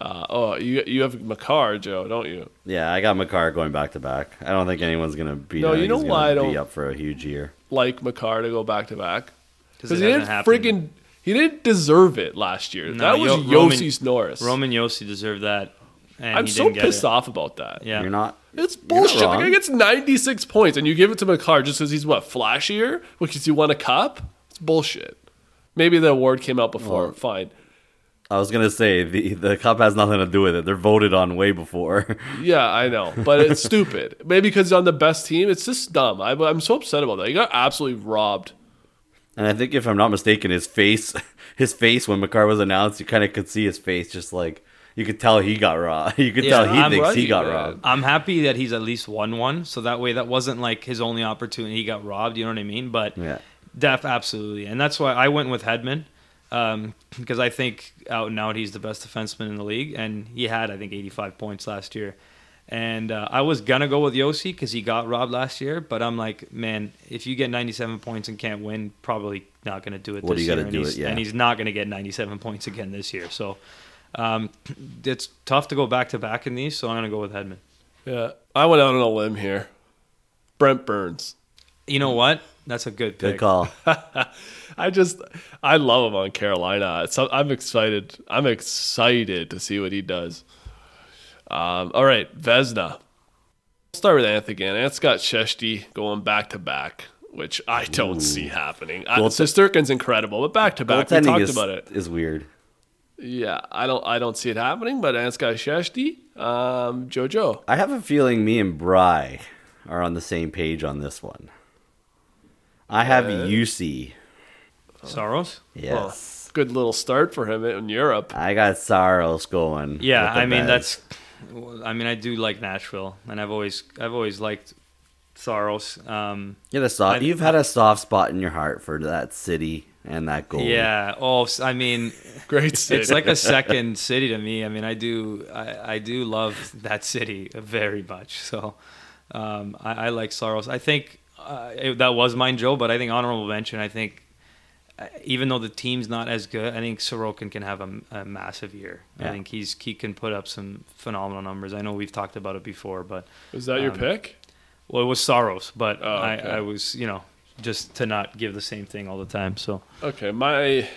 Speaker 1: Uh, oh, you you have Makar, Joe, don't you?
Speaker 2: yeah, I got Makar going back to back. I don't think anyone's gonna be.
Speaker 1: No, you know
Speaker 2: he's
Speaker 1: why I
Speaker 2: gonna be
Speaker 1: don't-
Speaker 2: up for a huge year.
Speaker 1: Like Makar to go back to back because he didn't
Speaker 3: happened.
Speaker 1: friggin' he didn't deserve it last year.
Speaker 3: No,
Speaker 1: that was
Speaker 3: Yo- Roman-
Speaker 1: Josi's Norris.
Speaker 3: Roman Josi deserved that. And
Speaker 1: I'm
Speaker 3: he
Speaker 1: so
Speaker 3: didn't get
Speaker 1: pissed
Speaker 3: it.
Speaker 1: off about that.
Speaker 3: Yeah.
Speaker 2: You're not.
Speaker 1: It's
Speaker 2: You're not
Speaker 1: bullshit. The guy gets 96 points, and you give it to Makar just because he's what flashier because he won a cup. It's bullshit. Maybe the award came out before.
Speaker 2: Well-
Speaker 1: Fine.
Speaker 2: I was gonna say the the cup has nothing to do with it. They're voted on way before.
Speaker 1: Yeah, I know, but it's stupid. Maybe because he's on the best team. It's just dumb. I, I'm so upset about that. He got absolutely robbed.
Speaker 2: And I think if I'm not mistaken, his face, his face when Makar was announced, you kind of could see his face, just like you could tell he got robbed. You could
Speaker 3: Yeah,
Speaker 2: tell he
Speaker 3: I'm
Speaker 2: thinks he got
Speaker 1: man.
Speaker 2: robbed.
Speaker 3: I'm happy that he's at least won one, so that way that wasn't like his only opportunity. He got robbed. You know what I mean? But
Speaker 2: Yeah,
Speaker 3: def absolutely, and that's why I went with Hedman um, because I think out and out he's the best defenseman in the league, and he had I think 85 points last year. And uh, I was gonna go with Josi because he got robbed last year, but I'm like, man, if you get 97 points and can't win, probably not gonna do it.
Speaker 2: What do
Speaker 3: this
Speaker 2: you gotta
Speaker 3: year, and
Speaker 2: do
Speaker 3: he's-
Speaker 2: it, yeah.
Speaker 3: And he's not gonna get 97 points again this year. So um, it's tough to go back to back in these. So I'm gonna go with Hedman.
Speaker 1: Yeah, I went out on a limb here. Brent Burns.
Speaker 3: You know what? That's a good
Speaker 2: good call.
Speaker 1: I just, I love him on Carolina. So I'm excited. I'm excited to see what he does. Um, all right, Vezina. Start with Anth again. Anth's got Sheshti going back to back, which I don't see happening.
Speaker 2: Goal-
Speaker 1: Shesterkin's incredible, but back to back. We talked
Speaker 2: is,
Speaker 1: about it.
Speaker 2: is weird.
Speaker 1: Yeah, I don't, I don't see it happening. But Anth's got Sheshti. Um, JoJo.
Speaker 2: I have a feeling me and Bry are on the same page on this one. I have
Speaker 1: Uh,
Speaker 2: UC.
Speaker 3: Saros.
Speaker 2: Yes.
Speaker 1: Good little start for him in Europe.
Speaker 2: I got Saros going.
Speaker 3: Yeah, I mean
Speaker 2: Vez.
Speaker 3: that's. I mean, I do like Nashville, and I've always I've always liked Saros. Um,
Speaker 2: You had a soft,
Speaker 3: I-
Speaker 2: you've had a soft spot in your heart for that city and that goal.
Speaker 3: yeah. Oh, I mean,
Speaker 1: Great city.
Speaker 3: it's like a second city to me. I mean, I do I, I do love that city very much. So um, I, I like Saros. I think uh, it, that was mine, Joe. But I think honorable mention. I think uh, even though the team's not as good, I think Sorokin can have a, a massive year. I think he's he can put up some phenomenal numbers. I know we've talked about it before, but
Speaker 1: Was that your
Speaker 3: um,
Speaker 1: pick?
Speaker 3: well, it was Saros, but
Speaker 1: Oh, okay.
Speaker 3: I, I was you know just to not give the same thing all the time. So
Speaker 1: Okay, my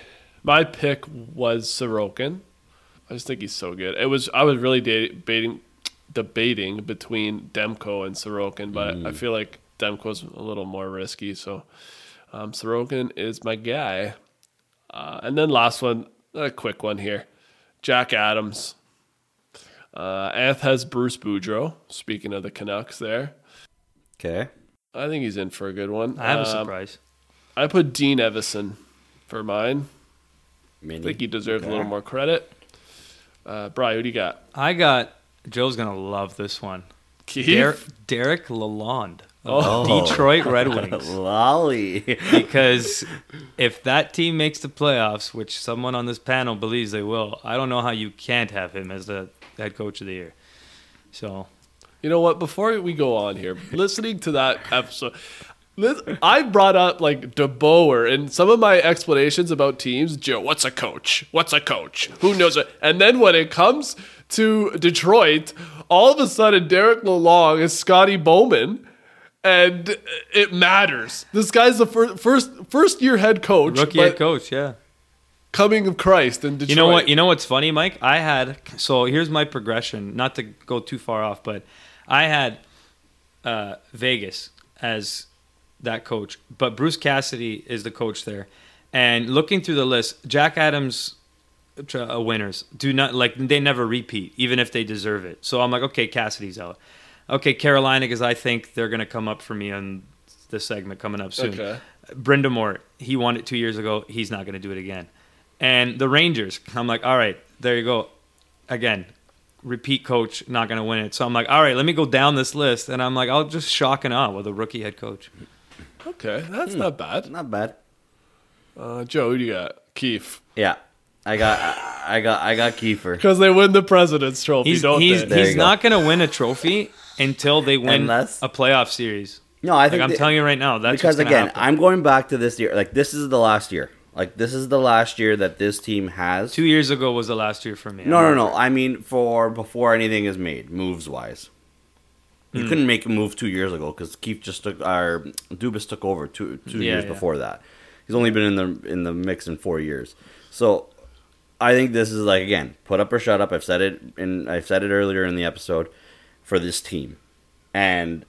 Speaker 1: my pick was Sorokin. I just think he's so good. It was I was really debating debating between Demko and Sorokin, but I feel like Demko's a little more risky. So um, Sorokin is my guy. Uh, and then last one, a quick one here, Jack Adams. Uh, Anth has Bruce Boudreau. Speaking of the Canucks, there,
Speaker 2: Okay.
Speaker 1: I think he's in for a good one.
Speaker 3: I have a
Speaker 1: Um,
Speaker 3: surprise.
Speaker 1: I put Dean Evason for mine.
Speaker 2: Mini.
Speaker 1: I think he deserves a little more credit. Uh, Brian, who do you got?
Speaker 3: I got Joe's gonna love this one.
Speaker 1: Keith.
Speaker 3: Der- Derek Lalonde of
Speaker 2: Oh.
Speaker 3: Detroit Red Wings.
Speaker 2: Lolly.
Speaker 3: because if that team makes the playoffs, which someone on this panel believes they will, I don't know how you can't have him as the head coach of the year. So
Speaker 1: You know what? Before we go on here, listening to that episode, I brought up like DeBoer and some of my explanations about teams. Joe, what's a coach? What's a coach? Who knows it? And then when it comes to Detroit, all of a sudden Derek Lalonde is Scotty Bowman. And it matters. This guy's the fir- first first year head coach,
Speaker 3: rookie head coach, yeah.
Speaker 1: coming of Christ in Detroit.
Speaker 3: You know what? You know what's funny, Mike? I had so here's my progression. Not to go too far off, but I had uh, Vegas as that coach, but Bruce Cassidy is the coach there. And looking through the list, Jack Adams uh, winners do not like they never repeat, even if they deserve it. So I'm like, okay, Cassidy's out. Okay, Carolina, because I think they're going to come up for me on this segment coming up soon.
Speaker 1: Okay.
Speaker 3: Brind'Amour, he won it two years ago. He's not going to do it again. And the Rangers, I'm like, all right, there you go. Again, repeat coach, not going to win it. So I'm like, all right, let me go down this list. And I'm like, I'll just shock and awe with a rookie head coach.
Speaker 1: Okay, that's not bad.
Speaker 2: Not bad.
Speaker 1: Uh, Joe, who do you got? Keefe.
Speaker 2: Yeah. I got I got I got Keefe.
Speaker 1: Because they win the President's Trophy,
Speaker 3: He's,
Speaker 1: don't
Speaker 3: he's,
Speaker 1: they?
Speaker 3: He's not going to win a trophy until they win
Speaker 2: Unless-
Speaker 3: a playoff series.
Speaker 2: No, I
Speaker 3: Like
Speaker 2: think
Speaker 3: I'm
Speaker 2: that-
Speaker 3: telling you right now, that's
Speaker 2: because again,
Speaker 3: happen.
Speaker 2: I'm going back to this year. Like this is the last year. Like this is the last year that this team has.
Speaker 3: two years ago was the last year for me.
Speaker 2: no, no, no. I mean for before anything is made, moves wise. You
Speaker 3: Hmm.
Speaker 2: couldn't make a move two years ago because Keefe just took our Dubas took over two two
Speaker 3: Yeah,
Speaker 2: years
Speaker 3: yeah.
Speaker 2: before that. He's only been in the in the mix in four years. So I think this is like again, put up or shut up. I've said it and I've said it earlier in the episode for this team, and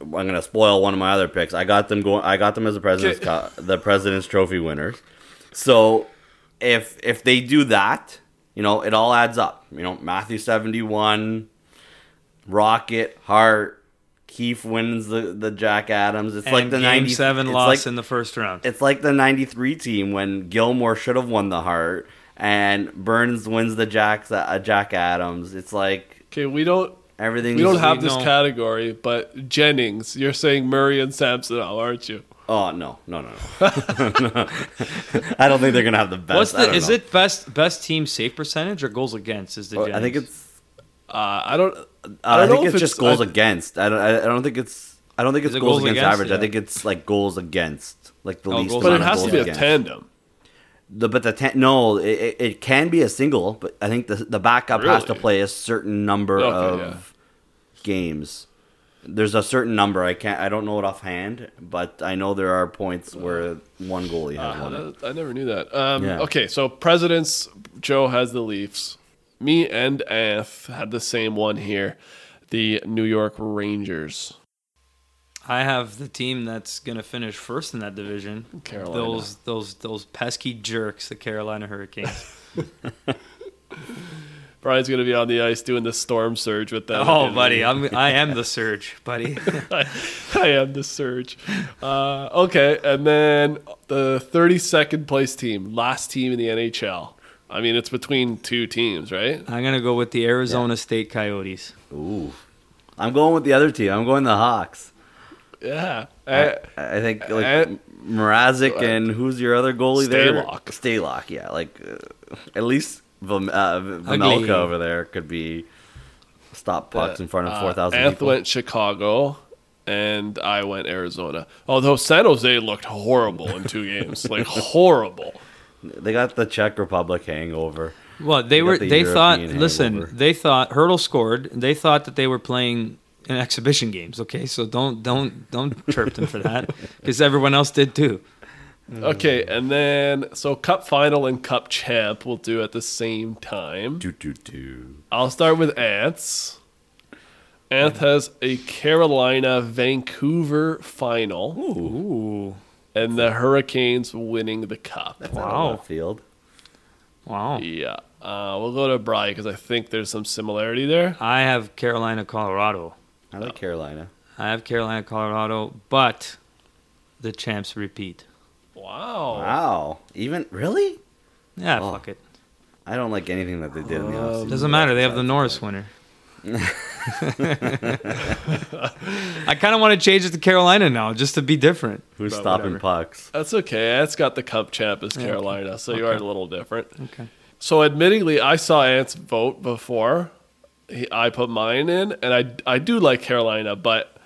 Speaker 2: I'm gonna spoil one of my other picks. I got them going. I got them as the president's co- the president's trophy winners. So if if they do that, you know, it all adds up. You know, Matthew seventy one, Rocket, Hart, Keefe wins the the Jack Adams. It's
Speaker 3: And
Speaker 2: like the ninety
Speaker 3: seven loss
Speaker 2: like-
Speaker 3: in the first round.
Speaker 2: it's like the 93 team when Gilmour should have won the Hart and Burns wins the Jack, uh, Jack Adams. It's like
Speaker 1: Okay, we don't
Speaker 2: everything.
Speaker 1: we don't have this
Speaker 3: no.
Speaker 1: category, but Jennings, you're saying Murray and Samsonov, aren't you?
Speaker 2: Oh, no, no, no, no. I don't think they're going to have the best.
Speaker 3: What's the is
Speaker 2: know.
Speaker 3: it best best team save percentage or goals against is the
Speaker 2: Oh, I think it's.
Speaker 1: Uh, I don't.
Speaker 2: I,
Speaker 1: don't
Speaker 2: think
Speaker 1: know
Speaker 2: it's, just
Speaker 1: it's-
Speaker 2: goals
Speaker 1: I-
Speaker 2: against. I don't. I, I don't think it's. I don't think it's
Speaker 3: it
Speaker 2: goals,
Speaker 3: goals
Speaker 2: against,
Speaker 3: against?
Speaker 2: average. I think it's like goals against, like the
Speaker 3: Oh,
Speaker 2: least.
Speaker 1: But it has to
Speaker 2: goals
Speaker 1: be a tandem.
Speaker 2: The, but the ten, no, it, it, can be a single, but I think the the backup has to play a certain number
Speaker 1: Okay,
Speaker 2: of
Speaker 1: yeah.
Speaker 2: games. There's a certain number I can't I don't know it offhand, but I know there are points where one goalie has won it.
Speaker 1: Uh, I never knew that. Um,
Speaker 2: Yeah.
Speaker 1: Okay, so presidents. Joe has the Leafs. Me and Anth had the same one here. The New York Rangers.
Speaker 3: I have the team that's going to finish first in that division.
Speaker 1: Carolina.
Speaker 3: Those those those pesky jerks, the Carolina Hurricanes.
Speaker 1: Brian's going to be on the ice doing the storm surge with them.
Speaker 3: oh, buddy, I'm I am the surge, buddy.
Speaker 1: I, I am the surge. Uh, okay, and then the 32nd place team, last team in the NHL. I mean, it's between two teams, right?
Speaker 3: I'm going to go with the Arizona State Coyotes.
Speaker 2: Ooh. I'm going with the other team. I'm going the Hawks.
Speaker 1: Yeah.
Speaker 2: I,
Speaker 1: Uh,
Speaker 2: I think like
Speaker 1: I-
Speaker 2: Mrazek and who's your other goalie there?
Speaker 1: Stalock.
Speaker 2: Stalock, yeah. Like uh, at least Vom- uh,
Speaker 3: Ugly.
Speaker 2: Vejmelka over there could be stop pucks in front of
Speaker 1: uh,
Speaker 2: four thousand
Speaker 1: Anth
Speaker 2: people.
Speaker 1: went Chicago, and I went Arizona. Although San Jose looked horrible in two games, like horrible.
Speaker 2: They got the Czech Republic hangover.
Speaker 3: Well, they
Speaker 2: got
Speaker 3: were.
Speaker 2: the
Speaker 3: They thought.
Speaker 2: European
Speaker 3: Listen, they thought Hertl scored. They thought that they were playing in exhibition games. Okay, so don't don't don't chirp them for that because everyone else did too.
Speaker 1: Okay, and then so Cup final and Cup champ we'll do at the same time.
Speaker 2: Do do do.
Speaker 1: I'll start with Ants. Anth has a Carolina Vancouver final,
Speaker 3: Ooh,
Speaker 1: and the Hurricanes winning the cup.
Speaker 3: Wow.
Speaker 2: Field.
Speaker 3: wow!
Speaker 1: Yeah. Uh, we'll go to Bry because I think there's some similarity there.
Speaker 3: I have Carolina, Colorado.
Speaker 2: I like Carolina.
Speaker 3: I have Carolina, Colorado, but the champs repeat.
Speaker 1: Wow.
Speaker 2: Wow. Even really?
Speaker 3: Yeah,
Speaker 2: Oh.
Speaker 3: fuck it.
Speaker 2: I don't like anything that they did in the oh, offseason.
Speaker 3: Doesn't matter. They have the Norris winner. I kind of want to change it to Carolina now, just to be different.
Speaker 2: Who's
Speaker 3: But
Speaker 2: stopping
Speaker 3: whatever.
Speaker 2: pucks?
Speaker 1: That's okay. That's got the cup champ as
Speaker 3: Yeah,
Speaker 1: Carolina, so you are a little different.
Speaker 3: Okay.
Speaker 1: So, admittingly, I saw Ant's vote before he, I put mine in, and I I do like Carolina, but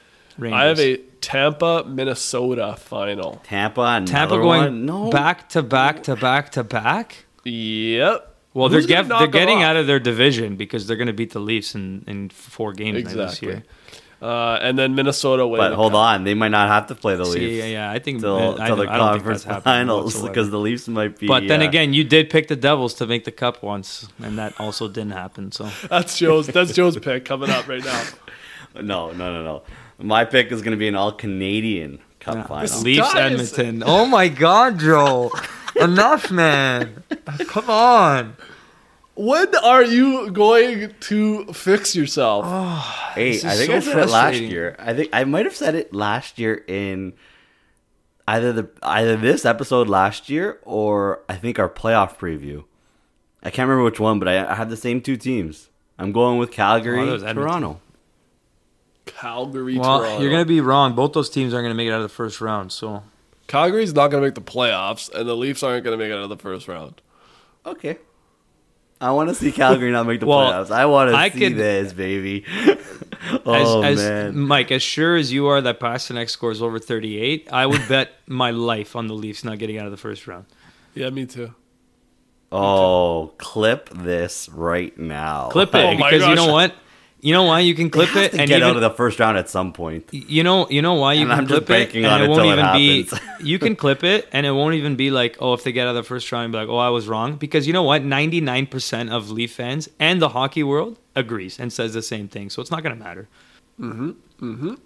Speaker 1: I have a Tampa Minnesota final.
Speaker 2: Tampa,
Speaker 3: Tampa going
Speaker 2: one? No.
Speaker 3: back to back to back to back.
Speaker 1: Yep.
Speaker 3: Well,
Speaker 1: Who's
Speaker 3: they're get, they're
Speaker 1: 'em
Speaker 3: getting
Speaker 1: off?
Speaker 3: out of their division because they're going to beat the Leafs in, in four games now this year.
Speaker 1: Uh, and then Minnesota winning.
Speaker 2: But hold
Speaker 1: cup.
Speaker 2: on, they might not have to play the
Speaker 3: See,
Speaker 2: Leafs
Speaker 3: yeah, yeah, I think
Speaker 2: till,
Speaker 3: I,
Speaker 2: till
Speaker 3: don't-
Speaker 2: the
Speaker 3: I don't think
Speaker 2: conference
Speaker 3: that's
Speaker 2: finals because the Leafs might be.
Speaker 3: But then
Speaker 2: uh,
Speaker 3: again, you did pick the Devils to make the cup once, and that also didn't happen. So
Speaker 1: That's Joe's. That's Joe's pick coming up right now.
Speaker 2: no, no, no, no. My pick is going to be an all Canadian Cup
Speaker 3: Yeah.
Speaker 2: final.
Speaker 3: Leafs Edmonton. Oh my God, Joe! Enough, man. Come on.
Speaker 1: When are you going to fix yourself?
Speaker 2: Ah,
Speaker 3: hey,
Speaker 2: I think
Speaker 3: so
Speaker 2: I said it last year. I think I might have said it last year in either the either this episode last year or I think our playoff preview. I can't remember which one, but I, I had the same two teams. I'm going with Calgary,
Speaker 3: Oh, that was Edmonton.
Speaker 2: Toronto.
Speaker 1: Calgary,
Speaker 3: Well,
Speaker 1: Toronto.
Speaker 3: you're gonna be wrong. Both those teams aren't gonna make it out of the first round. So
Speaker 1: Calgary's not going to make the playoffs, and the Leafs aren't going to make it out of the first round.
Speaker 2: Okay. I want to see Calgary not make the
Speaker 3: Well,
Speaker 2: playoffs. I want to
Speaker 3: I
Speaker 2: see
Speaker 3: could-
Speaker 2: this, baby. oh
Speaker 3: as
Speaker 2: man.
Speaker 3: Mike, as sure as you are that Pastrnak scores over 38, I would bet my life on the Leafs not getting out of the first round.
Speaker 1: Yeah, me too.
Speaker 2: Oh, clip this right now.
Speaker 3: Clip it
Speaker 1: Oh my
Speaker 3: because you know what? You know why you can
Speaker 2: They
Speaker 3: clip
Speaker 2: have
Speaker 3: it
Speaker 2: to
Speaker 3: and
Speaker 2: get
Speaker 3: even,
Speaker 2: out of the first round at some point.
Speaker 3: You know, you know why you
Speaker 2: And
Speaker 3: can
Speaker 2: I'm
Speaker 3: clip it, and it
Speaker 2: it
Speaker 3: won't
Speaker 2: till it
Speaker 3: even be. you can clip it, and it won't even be like, oh, if they get out of the first round, be like, oh, I was wrong, because you know what? Ninety nine percent of Leaf fans and the hockey world agrees and says the same thing, so it's not going to matter. Mhm. Mhm.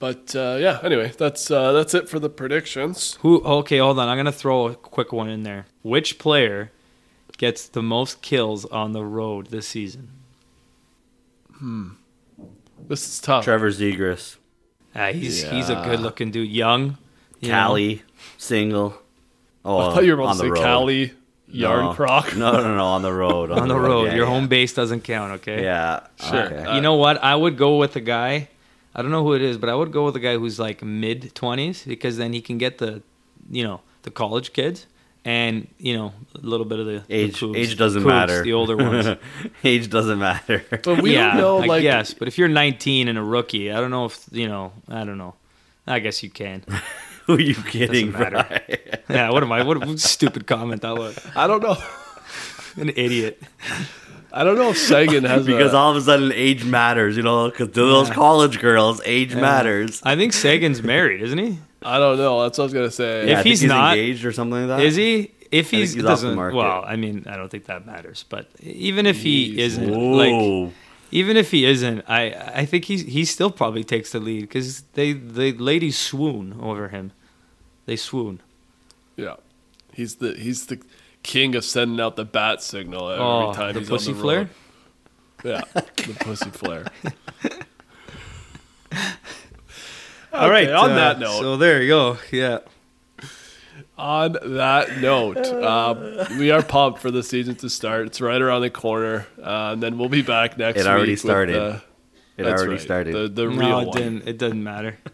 Speaker 1: But uh, yeah, anyway, that's uh, that's it for the predictions.
Speaker 3: Who? Okay, hold on. I'm going to throw a quick one in there. Which player gets the most kills on the road this season?
Speaker 1: This is tough.
Speaker 2: Trevor Zegras,
Speaker 3: Ah, he's he's a good looking dude, young. you know.
Speaker 2: Cali, single. Oh,
Speaker 1: I thought you were about
Speaker 2: on
Speaker 1: to
Speaker 2: the
Speaker 1: say
Speaker 2: road.
Speaker 1: Cali, Yarn
Speaker 2: No.
Speaker 1: Croc.
Speaker 2: No, no, no, on the road.
Speaker 3: on the road.
Speaker 2: yeah,
Speaker 3: Your
Speaker 2: yeah.
Speaker 3: home base doesn't count. Okay.
Speaker 2: Yeah,
Speaker 1: Sure.
Speaker 2: okay.
Speaker 1: Uh,
Speaker 3: you know what? I would go with a guy. I don't know who it is, but I would go with a guy who's like mid twenties because then he can get the, you know, the college kids and you know a little bit of the the
Speaker 2: age
Speaker 3: cougs-
Speaker 2: age doesn't
Speaker 3: cougs,
Speaker 2: matter.
Speaker 3: The older ones.
Speaker 2: age doesn't matter.
Speaker 1: But we
Speaker 3: yeah,
Speaker 1: don't know,
Speaker 3: I
Speaker 1: like,
Speaker 3: guess. But if you're 19 and a rookie, I don't know if you know. I don't know. I guess you can.
Speaker 2: Who are you kidding?
Speaker 3: Doesn't matter.
Speaker 2: Brian?
Speaker 3: Yeah. What am I? What a stupid comment that was.
Speaker 1: I don't know.
Speaker 3: An idiot.
Speaker 1: I don't know if Seguin has
Speaker 2: because
Speaker 1: a,
Speaker 2: all of a sudden age matters, you know. Because to those
Speaker 3: Yeah.
Speaker 2: college girls, age matters.
Speaker 3: I think Seguin's married, isn't he?
Speaker 1: I don't know. That's what I was gonna say.
Speaker 2: Yeah, I
Speaker 3: if
Speaker 2: think
Speaker 3: he's not-
Speaker 2: engaged or something like that,
Speaker 3: Is he? If
Speaker 2: think
Speaker 3: he's,
Speaker 2: he's off the
Speaker 3: doesn't.
Speaker 2: market.
Speaker 3: Well, I mean, I don't think that matters. But even if he
Speaker 1: Jeez.
Speaker 3: isn't, like, even if he isn't, I I think he he still probably takes the lead because they the ladies swoon over him. They swoon.
Speaker 1: Yeah, he's the he's the king of sending out the bat signal every
Speaker 3: Oh,
Speaker 1: time
Speaker 3: the
Speaker 1: he's
Speaker 3: pussy
Speaker 1: on the
Speaker 3: flare?
Speaker 1: road. Yeah, the pussy flare.
Speaker 3: All right.
Speaker 1: on
Speaker 3: uh,
Speaker 1: that note,
Speaker 3: so there you go. Yeah.
Speaker 1: on that note, um, we are pumped for the season to start. It's right around the corner, uh, and then we'll be back next. Week.
Speaker 2: It already
Speaker 1: week with
Speaker 2: started.
Speaker 1: the-
Speaker 2: It already
Speaker 1: right,
Speaker 2: started.
Speaker 1: The, the
Speaker 3: no,
Speaker 1: real
Speaker 3: it
Speaker 1: one.
Speaker 3: didn't. It doesn't matter.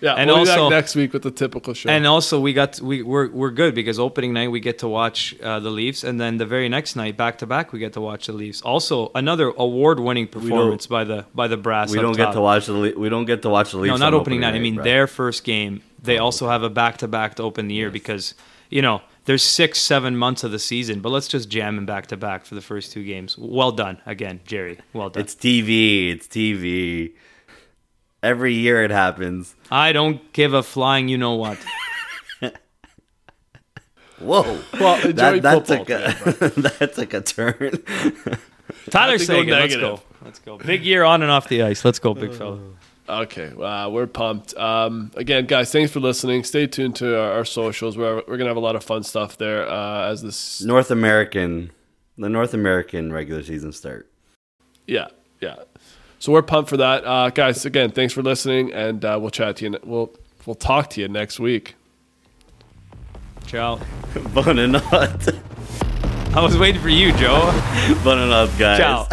Speaker 1: Yeah,
Speaker 3: And
Speaker 1: we'll be
Speaker 3: also-
Speaker 1: back next week with the typical show.
Speaker 3: And also, we got we we're we're good because opening night we get to watch uh, the Leafs, and then the very next night, back to back, we get to watch the Leafs. Also, another award-winning performance by the by the brass.
Speaker 2: we
Speaker 3: up
Speaker 2: don't get to watch the Le- we don't get to watch the Leafs.
Speaker 3: No, not
Speaker 2: on
Speaker 3: opening night. I mean
Speaker 2: bro.
Speaker 3: their first game. They also have a back to back to open the year because you know there's six, seven months of the season, but let's just jam them back to back for the first two games. Well done again, Jerry. Well done.
Speaker 2: It's TV. It's TV. Every year it happens.
Speaker 3: I don't give a flying. You know what?
Speaker 2: Whoa.
Speaker 1: well, enjoy
Speaker 2: That, that
Speaker 1: football.
Speaker 2: took a that took a turn.
Speaker 3: Tyler
Speaker 1: to go
Speaker 3: Seguin. Let's go. Let's go. Big year on and off the ice. Let's go, big fella.
Speaker 1: Okay, wow, we're pumped. Um, again, guys, thanks for listening. Stay tuned to our, our socials. We're, we're gonna have a lot of fun stuff there uh, as this.
Speaker 2: North American, the North American regular season start.
Speaker 1: Yeah, yeah. So we're pumped for that, uh, guys. Again, thanks for listening, and uh, we'll chat to you. We'll we'll talk to you next week.
Speaker 3: Ciao.
Speaker 2: Bonne nut.
Speaker 3: I was waiting for you, Joe.
Speaker 2: Bonne nut, guys.
Speaker 3: Ciao.